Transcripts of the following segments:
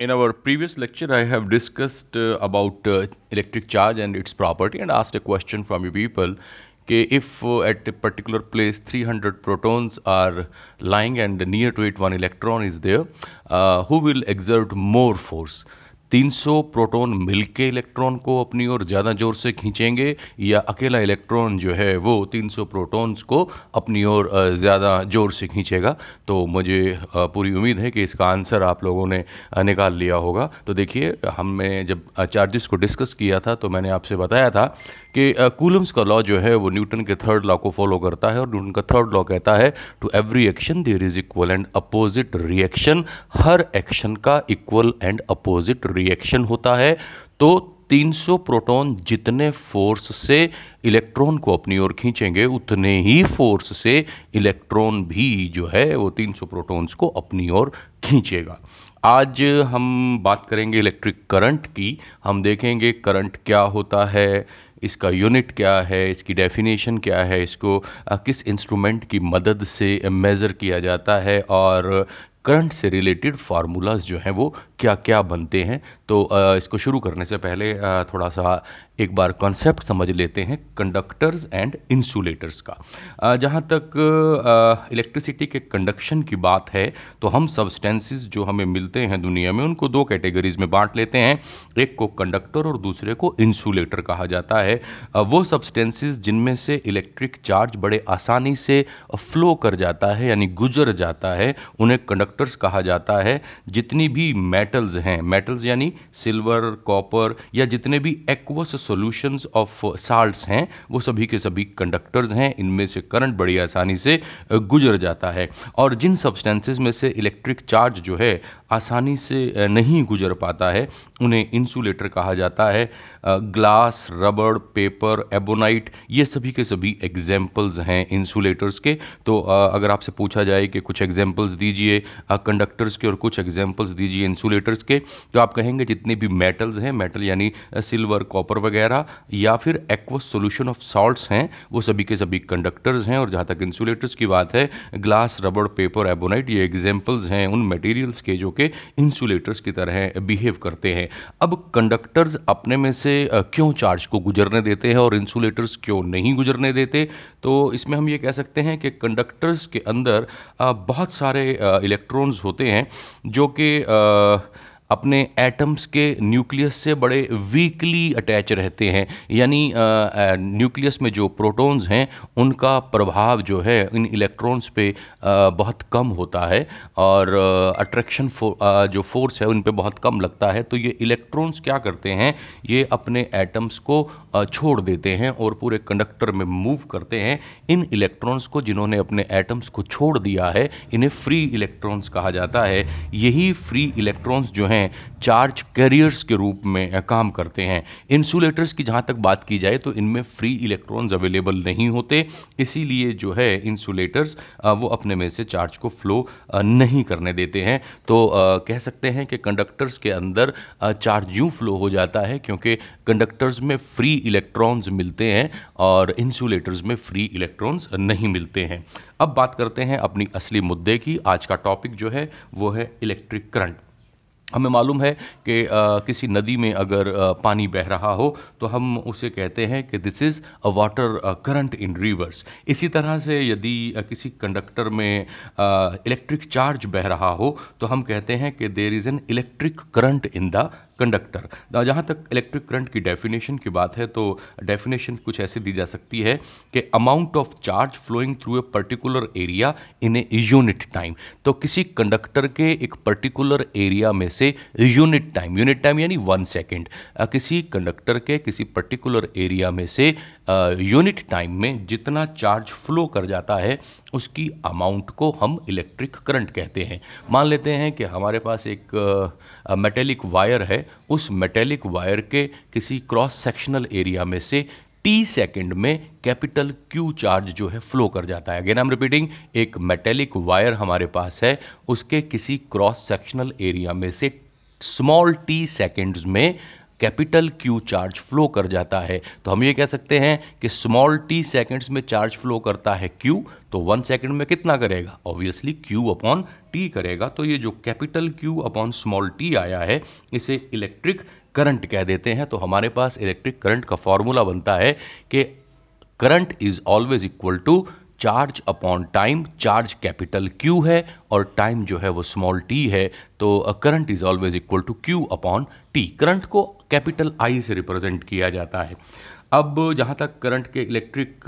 In our previous lecture, I have discussed uh, about uh, electric charge and its property and asked a question from you people. If uh, at a particular place 300 protons are lying and near to it one electron is there, uh, who will exert more force? 300 proton मिलके electron को अपनी ओर ज़्यादा ज़ोर से खींचेंगे, या अकेला electron जो है वो 300 प्रोटॉन्स को अपनी ओर ज़्यादा ज़ोर से खींचेगा। तो मुझे पूरी उम्मीद है कि इसका आंसर आप लोगों ने निकाल लिया होगा। तो देखिए, हमने जब चार्जेस को डिस्कस किया था तो मैंने आपसे बताया था कि कूलम्स का लॉ जो है वो न्यूटन के थर्ड लॉ को फॉलो करता है और न्यूटन का थर्ड लॉ कहता है to every action there is equal and opposite reaction her action का इक्वल एंड अपोजिट रिएक्शन होता है। तो 300 प्रोटॉन जितने फोर्स से इलेक्ट्रॉन को अपनी ओर खींचेंगे, उतने ही फोर्स से इलेक्ट्रॉन भी जो है वो 300 प्रोटॉन्स को अपनी ओर खींचेगा। आज हम बात करेंगे इलेक्ट्रिक करंट की। हम देखेंगे करंट क्या होता है इसका यूनिट क्या है, इसकी डेफिनेशन क्या है, इसको किस इंस्ट्रूमेंट की मदद से मेज़र किया जाता है और करंट से रिलेटेड फार्मूलाज जो हैं वो क्या क्या बनते हैं। तो इसको शुरू करने से पहले थोड़ा सा एक बार कॉन्सेप्ट समझ लेते हैं कंडक्टर्स एंड इंसुलेटर्स का। जहाँ तक इलेक्ट्रिसिटी के कंडक्शन की बात है तो हम सब्सटेंसेस जो हमें मिलते हैं दुनिया में, उनको दो कैटेगरीज में बांट लेते हैं। एक को कंडक्टर और दूसरे को इंसुलेटर कहा जाता है। वो सब्सटेंसेस जिनमें से इलेक्ट्रिक चार्ज बड़े आसानी से फ्लो कर जाता है, यानी गुजर जाता है, उन्हें कंडक्टर्स कहा जाता है। जितनी भी मेटल्स हैं मेटल्स यानी सिल्वर, कॉपर या जितने भी एक्वस सॉल्यूशंस ऑफ़ साल्ट्स हैं, वो सभी के सभी कंडक्टर्स हैं। इनमें से करंट बड़ी आसानी से गुजर जाता है। और जिन सब्सटेंसेस में से इलेक्ट्रिक चार्ज जो है आसानी से नहीं गुजर पाता है। उन्हें इंसुलेटर कहा जाता है। ग्लास, रबड़, पेपर, एबोनाइट, ये सभी के सभी एग्जाम्पल्स हैं इंसुलेटर्स के। तो अगर आपसे पूछा जाए कि कुछ एग्जाम्पल्स दीजिए कंडक्टर्स के और कुछ एग्जाम्पल्स दीजिए इंसुलेटर्स के तो आप कहेंगे जितने भी मेटल्स हैं, मेटल यानी सिल्वर, कॉपर वगैरह, या फिर एक्वस सोल्यूशन ऑफ़ सॉल्ट्स हैं, वो सभी के सभी कंडक्टर्स हैं। और जहाँ तक इंसुलेटर्स की बात है, ग्लास, रबड़, पेपर, एबोनाइट, ये एग्जाम्पल्स हैं उन मटेरियल्स के जो कि इंसुलेटर्स की तरह बिहेव करते हैं। अब कंडक्टर्स अपने में से क्यों चार्ज को गुजरने देते हैं और इंसुलेटर्स क्यों नहीं गुजरने देते? तो इसमें हम ये कह सकते हैं कि कंडक्टर्स के अंदर बहुत सारे इलेक्ट्रॉन्स होते हैं जो कि अपने एटम्स के न्यूक्लियस से बड़े वीकली अटैच रहते हैं। यानी न्यूक्लियस में जो प्रोटॉन्स हैं उनका प्रभाव जो है इन इलेक्ट्रॉन्स पे आ, बहुत कम होता है और अट्रैक्शन फो, जो फोर्स है उन पे बहुत कम लगता है। तो ये इलेक्ट्रॉन्स क्या करते हैं ये अपने एटम्स को छोड़ देते हैं और पूरे कंडक्टर में मूव करते हैं। इन इलेक्ट्रॉन्स को जिन्होंने अपने एटम्स को छोड़ दिया है इन्हें फ्री इलेक्ट्रॉन्स कहा जाता है। यही फ्री इलेक्ट्रॉन्स जो हैं हैं चार्ज कैरियर्स के रूप में काम करते हैं। इंसुलेटर्स की जहाँ तक बात की जाए तो इनमें फ्री इलेक्ट्रॉन्स अवेलेबल नहीं होते, इसीलिए जो है इंसुलेटर्स वो अपने में से चार्ज को फ्लो नहीं करने देते हैं। तो कह सकते हैं कि कंडक्टर्स के अंदर चार्ज यूँ फ्लो हो जाता है क्योंकि कंडक्टर्स में फ्री इलेक्ट्रॉन्स मिलते हैं और इंसुलेटर्स में फ्री इलेक्ट्रॉन्स नहीं मिलते हैं। अब बात करते हैं अपनी असली मुद्दे की। आज का टॉपिक जो है वो है इलेक्ट्रिक करंट हमें मालूम है कि किसी नदी में अगर पानी बह रहा हो तो हम उसे कहते हैं कि this is a water current in rivers इसी तरह से यदि किसी कंडक्टर में इलेक्ट्रिक चार्ज बह रहा हो तो हम कहते हैं कि there is an electric current in the conductor. जहाँ तक इलेक्ट्रिक करंट की डेफिनेशन की बात है तो डेफिनेशन कुछ ऐसे दी जा सकती है कि amount of charge flowing through a particular area in a unit time तो किसी कंडक्टर के एक पर्टिकुलर एरिया में से यूनिट टाइम यूनिट टाइम यानी वन सेकेंड किसी कंडक्टर के किसी पर्टिकुलर एरिया में से यूनिट टाइम में जितना चार्ज फ्लो कर जाता है, उसकी अमाउंट को हम इलेक्ट्रिक करंट कहते हैं। मान लेते हैं कि हमारे पास एक मेटेलिक वायर है। उस मेटेलिक वायर के किसी क्रॉस सेक्शनल एरिया में से टी सेकेंड में कैपिटल क्यू चार्ज जो है फ्लो कर जाता है। अगेन आई एम रिपीटिंग एक मेटेलिक वायर हमारे पास है। उसके किसी क्रॉस सेक्शनल एरिया में से स्मॉल टी सेकेंड्स में कैपिटल क्यू चार्ज फ्लो कर जाता है। तो हम ये कह सकते हैं कि स्मॉल टी सेकेंड्स में चार्ज फ्लो करता है क्यू तो वन सेकेंड में कितना करेगा? ऑब्वियसली क्यू अपॉन टी करेगा। तो ये जो capital Q upon small T आया है, इसे इलेक्ट्रिक करंट कह देते हैं। तो हमारे पास इलेक्ट्रिक करंट का फॉर्मूला बनता है कि current is always equal to charge upon time, charge capital Q है और टाइम जो है वो स्मॉल टी है तो current is always equal to Q upon T current को कैपिटल आई से रिप्रेजेंट किया जाता है। अब जहाँ तक करंट के इलेक्ट्रिक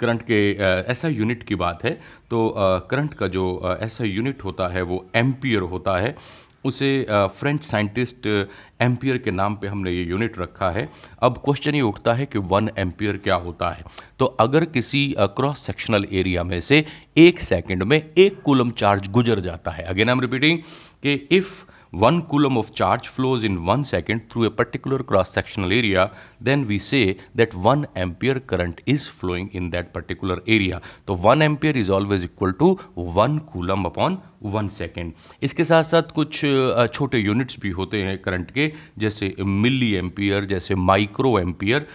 करंट के ऐसा यूनिट की बात है तो करंट का जो ऐसा यूनिट होता है वो एम्पियर होता है। उसे फ्रेंच साइंटिस्ट एम्पियर के नाम पे हमने ये यूनिट रखा है। अब क्वेश्चन ये उठता है कि वन एम्पियर क्या होता है? तो अगर किसी क्रॉस सेक्शनल एरिया में से एक सेकंड में एक कूलम चार्ज गुजर जाता है। अगेन आई एम रिपीटिंग कि if one coulomb of charge flows in one second through a particular cross-sectional area, then we say that one ampere current is flowing in that particular area. तो one ampere is always equal to one coulomb upon one second इसके साथ साथ कुछ छोटे units भी होते हैं current के जैसे मिली एम्पियर जैसे micro ampere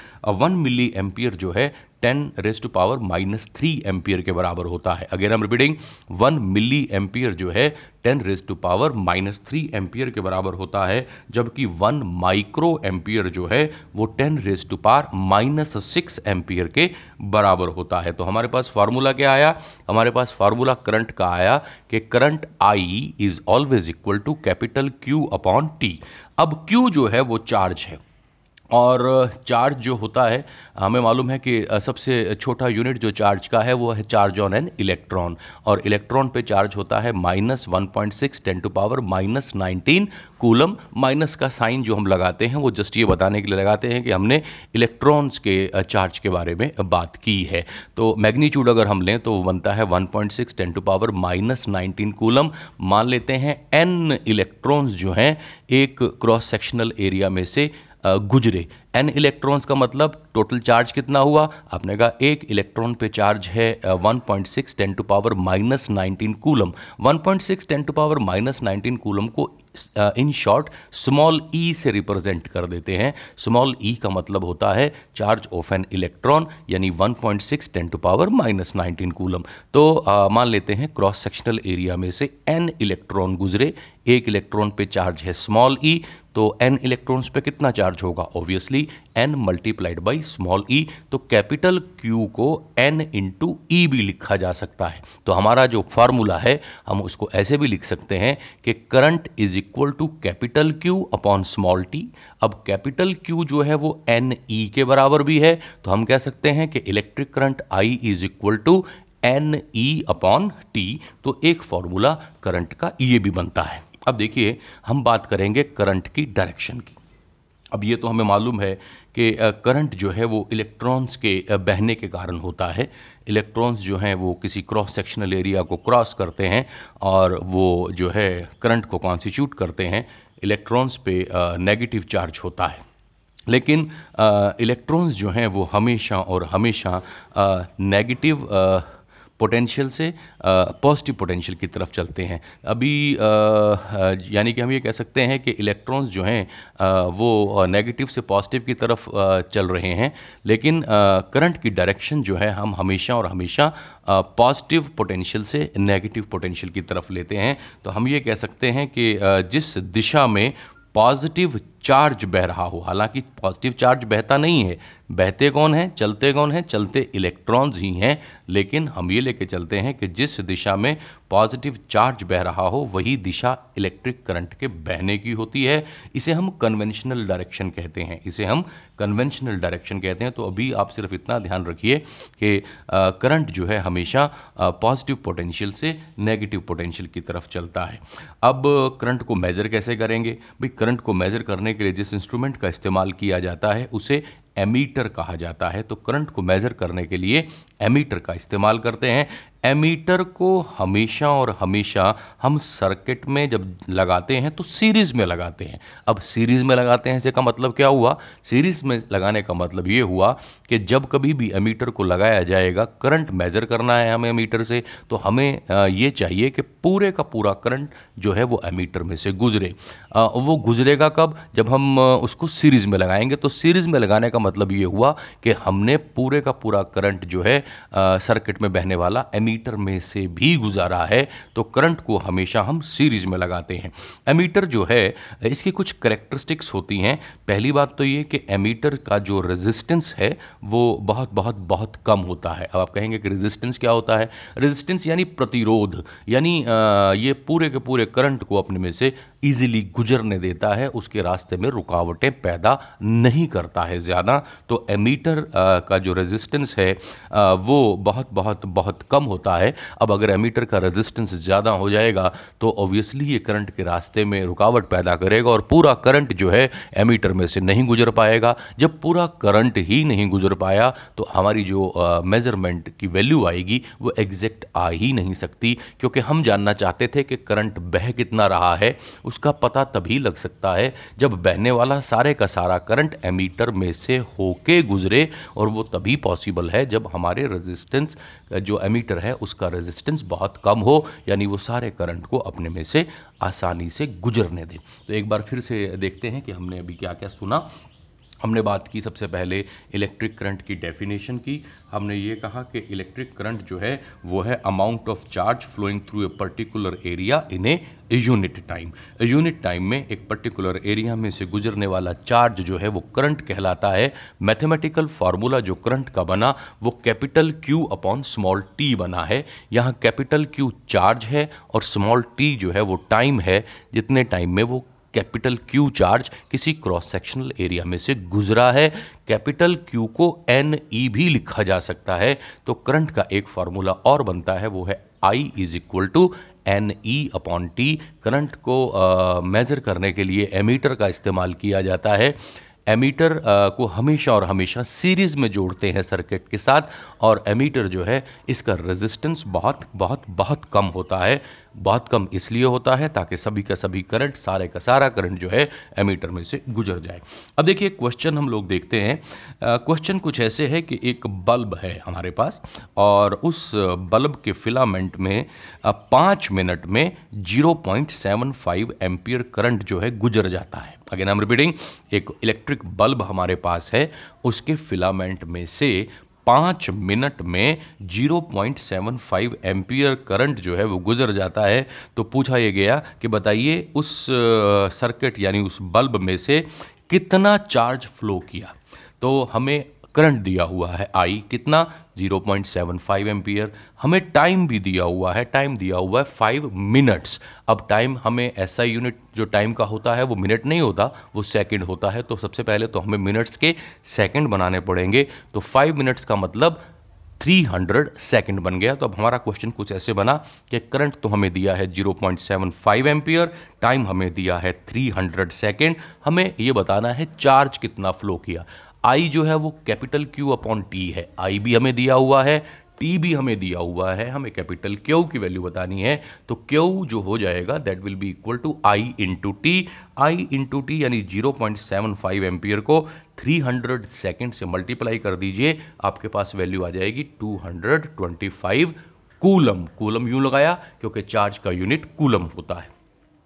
one milli ampere जो है ten raise to power minus three ampere के बराबर होता है। अगर हम रिपीटिंग वन मिली एम्पियर जो है, ten raise to power minus three ampere के बराबर होता है, जबकि वन माइक्रो एम्पियर जो है, वो ten raise to power minus six ampere के बराबर होता है। तो हमारे पास फार्मूला क्या आया? हमारे पास फार्मूला करंट का आया कि current I is always equal to capital Q upon T अब क्यू जो है, वो चार्ज है। और चार्ज जो होता है, हमें मालूम है कि सबसे छोटा यूनिट जो चार्ज का है, वो है चार्ज ऑन एन इलेक्ट्रॉन। और इलेक्ट्रॉन पे चार्ज होता है minus one point six ten to power minus nineteen coulomb. Minus का साइन जो हम लगाते हैं, वो जस्ट ये बताने के लिए लगाते हैं कि हमने इलेक्ट्रॉन्स के चार्ज के बारे में बात की है। तो मैग्नीट्यूड अगर हम लें तो वो बनता है one point six ten to power minus nineteen coulomb. मान लेते हैं, एन इलेक्ट्रॉन्स जो हैं, एक क्रॉस सेक्शनल एरिया में से गुजरे। एन इलेक्ट्रॉन्स का मतलब टोटल चार्ज कितना हुआ? आपने कहा एक इलेक्ट्रॉन पे चार्ज है 1.6 point six ten to power minus nineteen coulomb one point six ten to power minus nineteen coulomb को इन शॉर्ट स्मॉल ई से रिप्रेजेंट कर देते हैं। स्मॉल ई का मतलब होता है चार्ज ऑफ़ एन इलेक्ट्रॉन यानी 1.6 point six ten to power minus nineteen coulomb तो uh, मान लेते हैं क्रॉस सेक्शनल एरिया में से एन इलेक्ट्रॉन गुजरे। एक इलेक्ट्रॉन पे चार्ज है स्मॉल ई तो एन इलेक्ट्रॉन्स पे कितना चार्ज होगा? Obviously N multiplied by small E तो कैपिटल क्यू को एन इंटू ई भी लिखा जा सकता है। तो हमारा जो फार्मूला है, हम उसको ऐसे भी लिख सकते हैं कि current is equal to capital Q upon small T अब कैपिटल क्यू जो है, वो एन ई के बराबर भी है तो हम कह सकते हैं कि electric current I is equal to N E upon T तो एक फॉर्मूला करंट का ये भी बनता है। अब देखिए, हम बात करेंगे करंट की डायरेक्शन की। अब ये तो हमें मालूम है कि करंट जो है वो इलेक्ट्रॉन्स के बहने के कारण होता है। इलेक्ट्रॉन्स जो हैं वो किसी क्रॉस सेक्शनल एरिया को क्रॉस करते हैं और वो जो है करंट को कॉन्स्टिट्यूट करते हैं। इलेक्ट्रॉन्स पे नेगेटिव चार्ज होता है। लेकिन इलेक्ट्रॉन्स जो हैं वो हमेशा और हमेशा नेगेटिव पोटेंशियल से पॉजिटिव पोटेंशियल की तरफ़ चलते हैं। अभी यानी कि हम ये कह सकते हैं कि इलेक्ट्रॉन्स जो हैं वो नेगेटिव से पॉजिटिव की तरफ़ चल रहे हैं। लेकिन करंट की डायरेक्शन जो है, हम हमेशा और हमेशा पॉजिटिव पोटेंशियल से नेगेटिव पोटेंशियल की तरफ़ लेते हैं। तो हम ये कह सकते हैं कि जिस दिशा में पॉजिटिव चार्ज बह रहा हो। हालाँकि पॉजिटिव चार्ज बहता नहीं है। बहते कौन हैं? चलते कौन हैं? चलते इलेक्ट्रॉन्स ही हैं। लेकिन हम ये लेके चलते हैं कि जिस दिशा में पॉजिटिव चार्ज बह रहा हो, वही दिशा इलेक्ट्रिक करंट के बहने की होती है। इसे हम कन्वेंशनल डायरेक्शन कहते हैं। इसे हम कन्वेंशनल डायरेक्शन कहते हैं। तो अभी आप सिर्फ़ इतना ध्यान रखिए कि करंट जो है हमेशा पॉजिटिव पोटेंशियल से नेगेटिव पोटेंशियल की तरफ़ चलता है। अब करंट को मेज़र कैसे करेंगे? भाई करंट को मेज़र करने के लिए जिस इंस्ट्रूमेंट का इस्तेमाल किया जाता है, उसे एमीटर कहा जाता है। तो करंट को मेज़र करने के लिए एमीटर का इस्तेमाल करते हैं। एमीटर को हमेशा और हमेशा हम सर्किट में जब लगाते हैं तो सीरीज़ में लगाते हैं। अब सीरीज़ में लगाते हैं इसका मतलब क्या हुआ? सीरीज़ में लगाने का मतलब ये हुआ कि जब कभी भी एमीटर को लगाया जाएगा करंट मेज़र करना है हमें एमीटर से तो हमें ये चाहिए कि पूरे का पूरा करंट जो है वो एमीटर में से गुजरे। वो गुजरेगा कब? जब हम उसको सीरीज़ में लगाएँगे तो सीरीज़ में लगाने का मतलब ये हुआ कि हमने पूरे का पूरा करंट जो है सर्किट में बहने वाला एमीटर में से भी गुजारा है तो करंट को हमेशा हम सीरीज़ में लगाते हैं। एमीटर जो है, इसकी कुछ करेक्टरिस्टिक्स होती हैं। पहली बात तो ये कि एमीटर का जो रेजिस्टेंस है, वो बहुत बहुत बहुत कम होता है। अब आप कहेंगे कि रेजिस्टेंस क्या होता है? रेजिस्टेंस यानी प्रतिरोध, यानी ये पूरे के पूरे करंट को अपने में से ईजिली गुजरने देता है, उसके रास्ते में रुकावटें पैदा नहीं करता है ज़्यादा। तो एमीटर का जो रेजिस्टेंस है वो बहुत बहुत बहुत कम होता है। अब अगर एमीटर का रेजिस्टेंस ज़्यादा हो जाएगा तो ऑब्वियसली ये करंट के रास्ते में रुकावट पैदा करेगा और पूरा करंट जो है एमीटर में से नहीं गुजर पाएगा। जब पूरा करंट ही नहीं गुजर पाया तो हमारी जो मेज़रमेंट की वैल्यू आएगी, वो एग्जैक्ट आ ही नहीं सकती। क्योंकि हम जानना चाहते थे कि करंट बह कितना रहा है, उसका पता तभी लग सकता है जब बहने वाला सारे का सारा करंट एमीटर में से होके गुजरे और वो तभी पॉसिबल है जब हमारे रेजिस्टेंस जो एमीटर है, उसका रेजिस्टेंस बहुत कम हो, यानी वो सारे करंट को अपने में से आसानी से गुजरने दे। तो एक बार फिर से देखते हैं कि हमने अभी क्या क्या सुना। हमने बात की सबसे पहले इलेक्ट्रिक करंट की डेफिनेशन की। हमने ये कहा कि इलेक्ट्रिक करंट जो है, वो है amount of charge flowing through a particular area in a unit time unit time में एक पर्टिकुलर एरिया में से गुजरने वाला चार्ज जो है, वो करंट कहलाता है। मैथमेटिकल फार्मूला जो करंट का बना, वो capital Q upon small T बना है। यहाँ कैपिटल क्यू चार्ज है और स्मॉल टी जो है, वो टाइम है। जितने टाइम में वो कैपिटल क्यू चार्ज किसी क्रॉस सेक्शनल एरिया में से गुजरा है। कैपिटल क्यू को एन ई भी लिखा जा सकता है। तो करंट का एक फार्मूला और बनता है, वो है I is equal to N E upon T current को मेज़र करने के लिए एमीटर का इस्तेमाल किया जाता है। एमीटर को हमेशा और हमेशा सीरीज़ में जोड़ते हैं सर्किट के साथ और एमीटर जो है, इसका रेजिस्टेंस बहुत बहुत बहुत कम होता है। बहुत कम इसलिए होता है ताकि सभी का सभी करंट सारे का सारा करंट जो है, एमीटर में से गुजर जाए। अब देखिए क्वेश्चन हम लोग देखते हैं। क्वेश्चन कुछ ऐसे है कि एक बल्ब है हमारे पास और उस बल्ब के फिलामेंट में पाँच मिनट में zero point seven five ampere current जो है, गुजर जाता है। अगेन आई एम रिपीटिंग एक इलेक्ट्रिक बल्ब हमारे पास है, उसके फिलामेंट में से पाँच मिनट में 0.75 एम्पियर करंट जो है वो गुजर जाता है। तो पूछा ये गया कि बताइए उस सर्किट यानी उस बल्ब में से कितना चार्ज फ्लो किया? तो हमें करंट दिया हुआ है, आई कितना? 0.75 एम्पियर। हमें टाइम भी दिया हुआ है, टाइम दिया हुआ है फाइव मिनट्स। अब टाइम हमें ऐसा यूनिट जो टाइम का होता है, वो मिनट नहीं होता, वो सेकंड होता है। तो सबसे पहले तो हमें मिनट्स के सेकंड बनाने पड़ेंगे। तो फाइव मिनट्स का मतलब 300 सेकंड बन गया। तो अब हमारा क्वेश्चन कुछ ऐसे बना कि करंट तो हमें दिया है 0.75 एम्पियर, टाइम हमें दिया है 300 सेकंड। हमें ये बताना है, चार्ज कितना फ्लो किया? आई जो है वो कैपिटल क्यू अपॉन टी है। आई भी हमें दिया हुआ है टी भी हमें दिया हुआ है। हमें कैपिटल क्यू की वैल्यू बतानी है। तो क्यू जो हो जाएगा that will be equal to I into T I into T यानी zero point seven five ampere को थ्री हंड्रेड सेकेंड से मल्टीप्लाई कर दीजिए। आपके पास वैल्यू आ जाएगी two hundred twenty five coulomb. Coulomb यूँ लगाया, क्योंकि चार्ज का यूनिट कूलम होता है।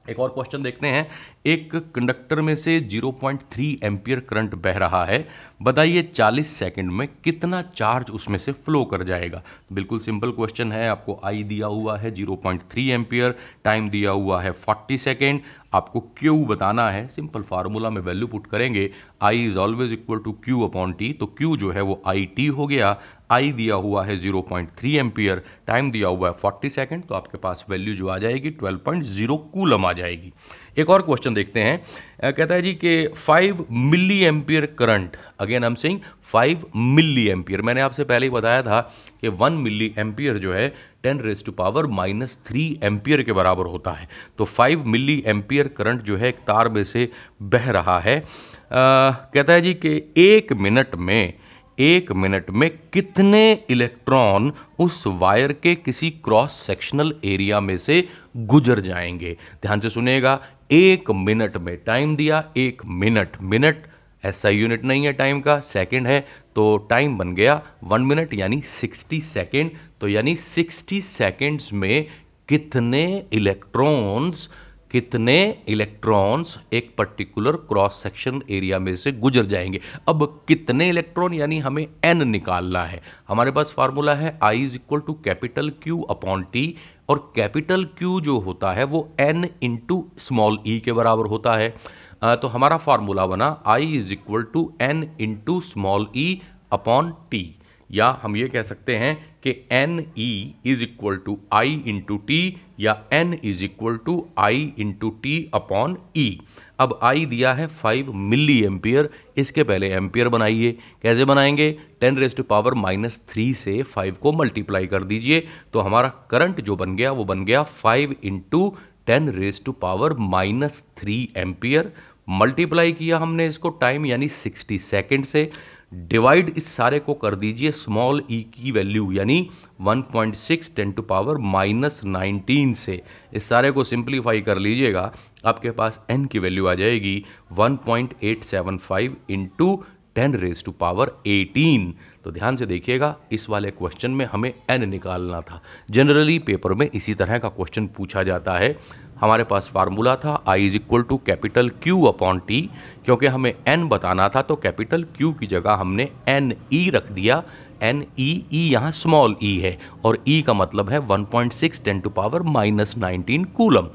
एक और क्वेश्चन देखते हैं। एक कंडक्टर में से 0.3 एम्पियर करंट बह रहा है। बताइए 40 सेकंड में कितना चार्ज उसमें से फ्लो कर जाएगा? बिल्कुल सिंपल क्वेश्चन है, आपको आई दिया हुआ है 0.3 एम्पियर टाइम दिया हुआ है 40 सेकंड आपको क्यू बताना है सिंपल फार्मूला में वैल्यू पुट करेंगे। I is always equal to Q upon T तो क्यू जो है वो आई टी हो गया। आई दिया हुआ है 0.3 एम्पियर टाइम दिया हुआ है 40 सेकंड तो आपके पास वैल्यू जो आ जाएगी 12.0 कूलम आ जाएगी। एक और क्वेश्चन देखते हैं। कहता है जी कि 5 मिली एम्पियर करंट अगेन हम सिंग 5 मिली एम्पियर। मैंने आपसे पहले ही बताया था कि 1 मिली एम्पियर जो है 10 raise to power minus three ampere के बराबर होता है। तो 5 मिली एम्पियर करंट जो है एक तार में से बह रहा है। आ, कहता है जी कि एक मिनट में एक मिनट में कितने इलेक्ट्रॉन उस वायर के किसी क्रॉस सेक्शनल एरिया में से गुजर जाएँगे? ध्यान से सुनेगा एक मिनट में टाइम दिया, एक मिनट मिनट। ऐसा यूनिट नहीं है टाइम का, सेकंड है। तो टाइम बन गया वन मिनट, यानी सिक्सटी सेकेंड। तो यानी सिक्सटी सेकेंड्स में कितने इलेक्ट्रॉन्स कितने इलेक्ट्रॉन्स एक पर्टिकुलर क्रॉस सेक्शन एरिया में से गुजर जाएँगे? अब कितने इलेक्ट्रॉन यानी हमें एन निकालना है? हमारे पास फार्मूला है I is equal to capital Q upon T और कैपिटल क्यू जो होता है वो एन इंटू स्मॉल ई के बराबर होता है। आ, तो हमारा फार्मूला बना I is equal to N into small E upon T या हम ये कह सकते हैं कि N E is equal to I into T या N is equal to I into T upon E अब आई दिया है फाइव मिली एम्पियर इसके पहले एम्पियर बनाइए। कैसे बनाएँगे? Ten raise to power minus three से फाइव को मल्टीप्लाई कर दीजिए। तो हमारा करंट जो बन गया, वो बन गया five into ten raise to power minus three ampere multiply किया हमने इसको टाइम यानी सिक्सटी सेकेंड से। डिवाइड इस सारे को कर दीजिए स्मॉल ई e की वैल्यू यानी 1.6 point six ten to power minus nineteen से। इस सारे को सिंप्लीफाई कर लीजिएगा, आपके पास एन की वैल्यू आ जाएगी 1.875 point eight seven five into ten raise to power eighteen तो ध्यान से देखिएगा, इस वाले क्वेश्चन में हमें एन निकालना था। जनरली पेपर में इसी तरह का क्वेश्चन पूछा जाता है। हमारे पास फार्मूला था I is equal to capital Q upon T क्योंकि हमें एन बताना था तो कैपिटल क्यू की जगह हमने एन ई e रख दिया। एन ई ई यहाँ स्मॉल ई है और ई e का मतलब है 1.6 point six ten to power minus nineteen coulomb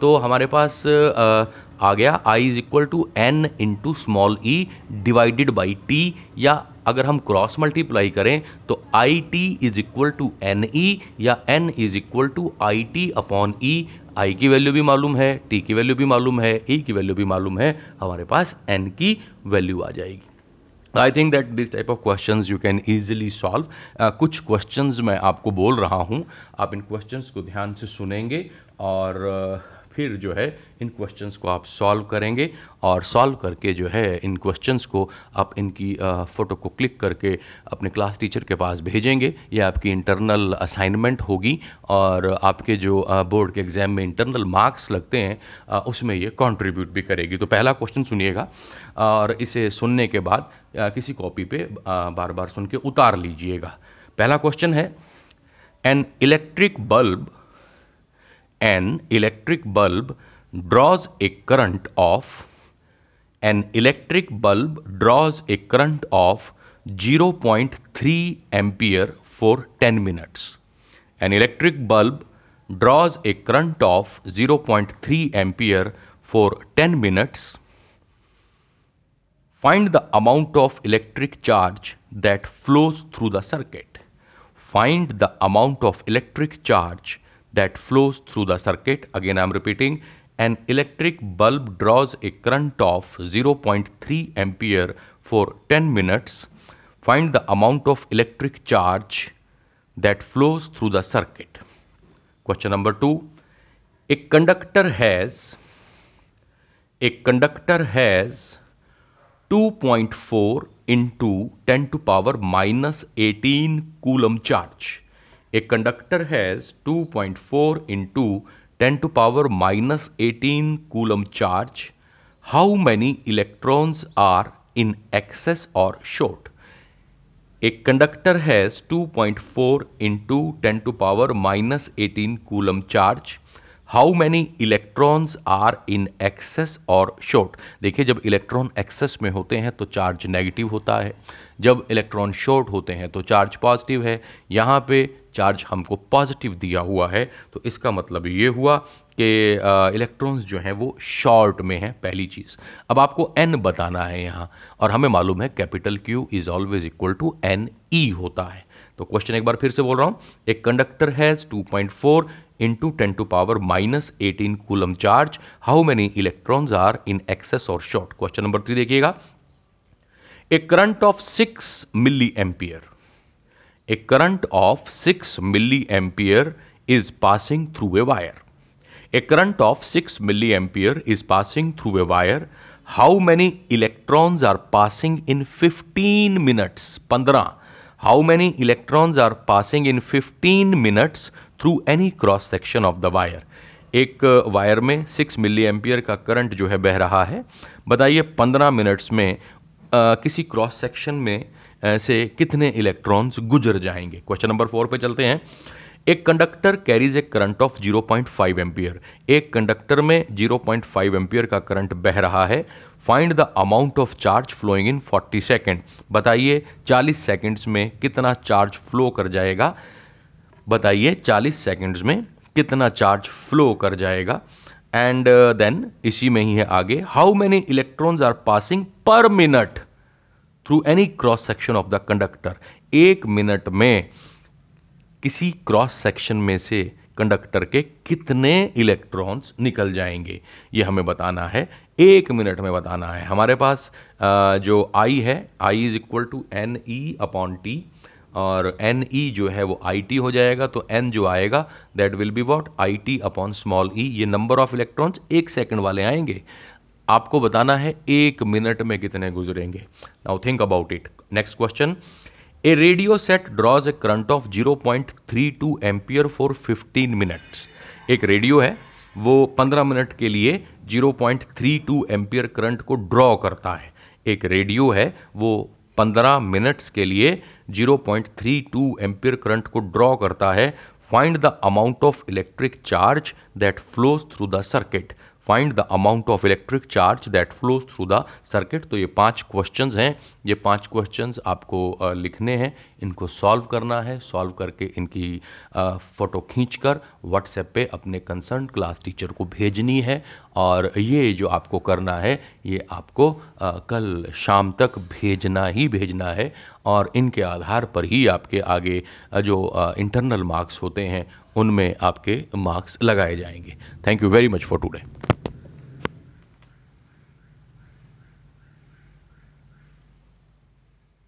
तो हमारे पास आ, आ गया I is equal to N into small E divided by T या अगर हम क्रॉस मल्टीप्लाई करें तो I T is equal to N E या N is equal to I T upon E I की वैल्यू भी मालूम है टी की वैल्यू भी मालूम है ई e की वैल्यू भी मालूम है हमारे पास एन की वैल्यू आ जाएगी। I think that this type of question you can easily solve कुछ क्वेश्चन मैं आपको बोल रहा हूँ। आप इन क्वेश्चन को ध्यान से सुनेंगे और uh, फिर जो है, इन क्वेश्चंस को आप सॉल्व करेंगे और सॉल्व करके जो है, इन क्वेश्चंस को आप इनकी फ़ोटो को क्लिक करके अपने क्लास टीचर के पास भेजेंगे। ये आपकी इंटरनल असाइनमेंट होगी और आपके जो बोर्ड के एग्ज़ाम में इंटरनल मार्क्स लगते हैं उसमें ये कंट्रीब्यूट भी करेगी। तो पहला क्वेश्चन सुनिएगा और इसे सुनने के बाद किसी कॉपी पे बार बार सुन के उतार लीजिएगा। पहला क्वेश्चन है an electric bulb an electric bulb draws a current of an electric bulb draws a current of 0.3 ampere for 10 minutes. An electric bulb draws a current of 0.3 ampere for 10 minutes. Find the amount of electric charge that flows through the circuit. Find the amount of electric charge that flows through the circuit. Again, I am repeating an electric bulb draws a current of 0.3 ampere for 10 minutes. Find the amount of electric charge that flows through the circuit. Question number two. A conductor has a conductor has 2.4 into 10 to power minus 18 coulomb charge a conductor has 2.4 point four into ten to power minus eighteen coulomb charge how many electrons are in excess or short एक conductor has 2.4 point four into ten to power minus eighteen coulomb charge how many electrons are in excess or short देखिए, जब electron access में होते हैं तो charge negative होता है। जब इलेक्ट्रॉन शॉर्ट होते हैं तो चार्ज पॉजिटिव है। यहाँ पे चार्ज हमको पॉजिटिव दिया हुआ है तो इसका मतलब ये हुआ कि इलेक्ट्रॉन्स जो हैं वो शॉर्ट में हैं, पहली चीज़ अब आपको एन बताना है यहाँ, और हमें मालूम है capital Q is always equal to N E होता है तो क्वेश्चन एक बार फिर से बोल रहा हूँ, एक conductor has 2.4 into 10 to power minus 18 coulomb charge. How many electrons are in excess or short? Question number three देखिएगा A current of 6 milliampere. A current of 6 milliampere is passing through a wire. A current of 6 milliampere is passing through a wire. How many electrons are passing in 15 minutes 15 how many electrons are passing in 15 minutes through any cross section of the wire एक wire में 6 मिली ampere का current जो है बह रहा है बताइए 15 minutes में किसी क्रॉस सेक्शन में से कितने इलेक्ट्रॉन्स गुजर जाएँगे? क्वेश्चन नंबर फोर पे चलते हैं। एक conductor carries a current of 0.5 ampere एक कंडक्टर में 0.5 एम्पियर का करंट बह रहा है। Find the amount of charge flowing in 40 second बताइए 40 सेकेंड्स में कितना चार्ज फ्लो कर जाएगा? बताइए 40 सेकेंड्स में कितना चार्ज फ्लो कर जाएगा? एंड देन uh, इसी में ही है आगे how many electrons are passing per minute through any cross section of the conductor एक मिनट में किसी क्रॉस सेक्शन में से कंडक्टर के कितने इलेक्ट्रॉन्स निकल जाएँगे? ये हमें बताना है। एक मिनट में बताना है। हमारे पास जो आई है I is equal to N E upon T और एन ई जो है वो आई टी हो जाएगा तो एन जो आएगा that will be what I T upon small E ये नंबर ऑफ़ इलेक्ट्रॉन्स एक सेकंड वाले आएँगे। आपको बताना है एक मिनट में कितने गुजरेंगे। Now think about it next question a radio set draws a current of 0.32 ampere for 15 minutes एक रेडियो है, वो 15 मिनट के लिए 0.32 एम्पियर करंट को ड्रॉ करता है। एक रेडियो है, वो 15 मिनट्स के लिए 0.32 एम्पियर करंट को ड्रॉ करता है, find the amount of electric charge that flows through the circuit. Find the amount of electric charge that flows through the circuit तो ये पाँच क्वेश्चंस हैं। ये पाँच क्वेश्चंस आपको लिखने हैं। इनको सॉल्व करना है। सॉल्व करके इनकी फ़ोटो खींचकर व्हाट्सएप पे अपने कंसर्न क्लास टीचर को भेजनी है। और ये जो आपको करना है, ये आपको कल शाम तक भेजना ही भेजना है। और इनके आधार पर ही आपके आगे जो इंटरनल मार्क्स होते हैं, उनमें आपके मार्क्स लगाए जाएँगे। Thank you very much for today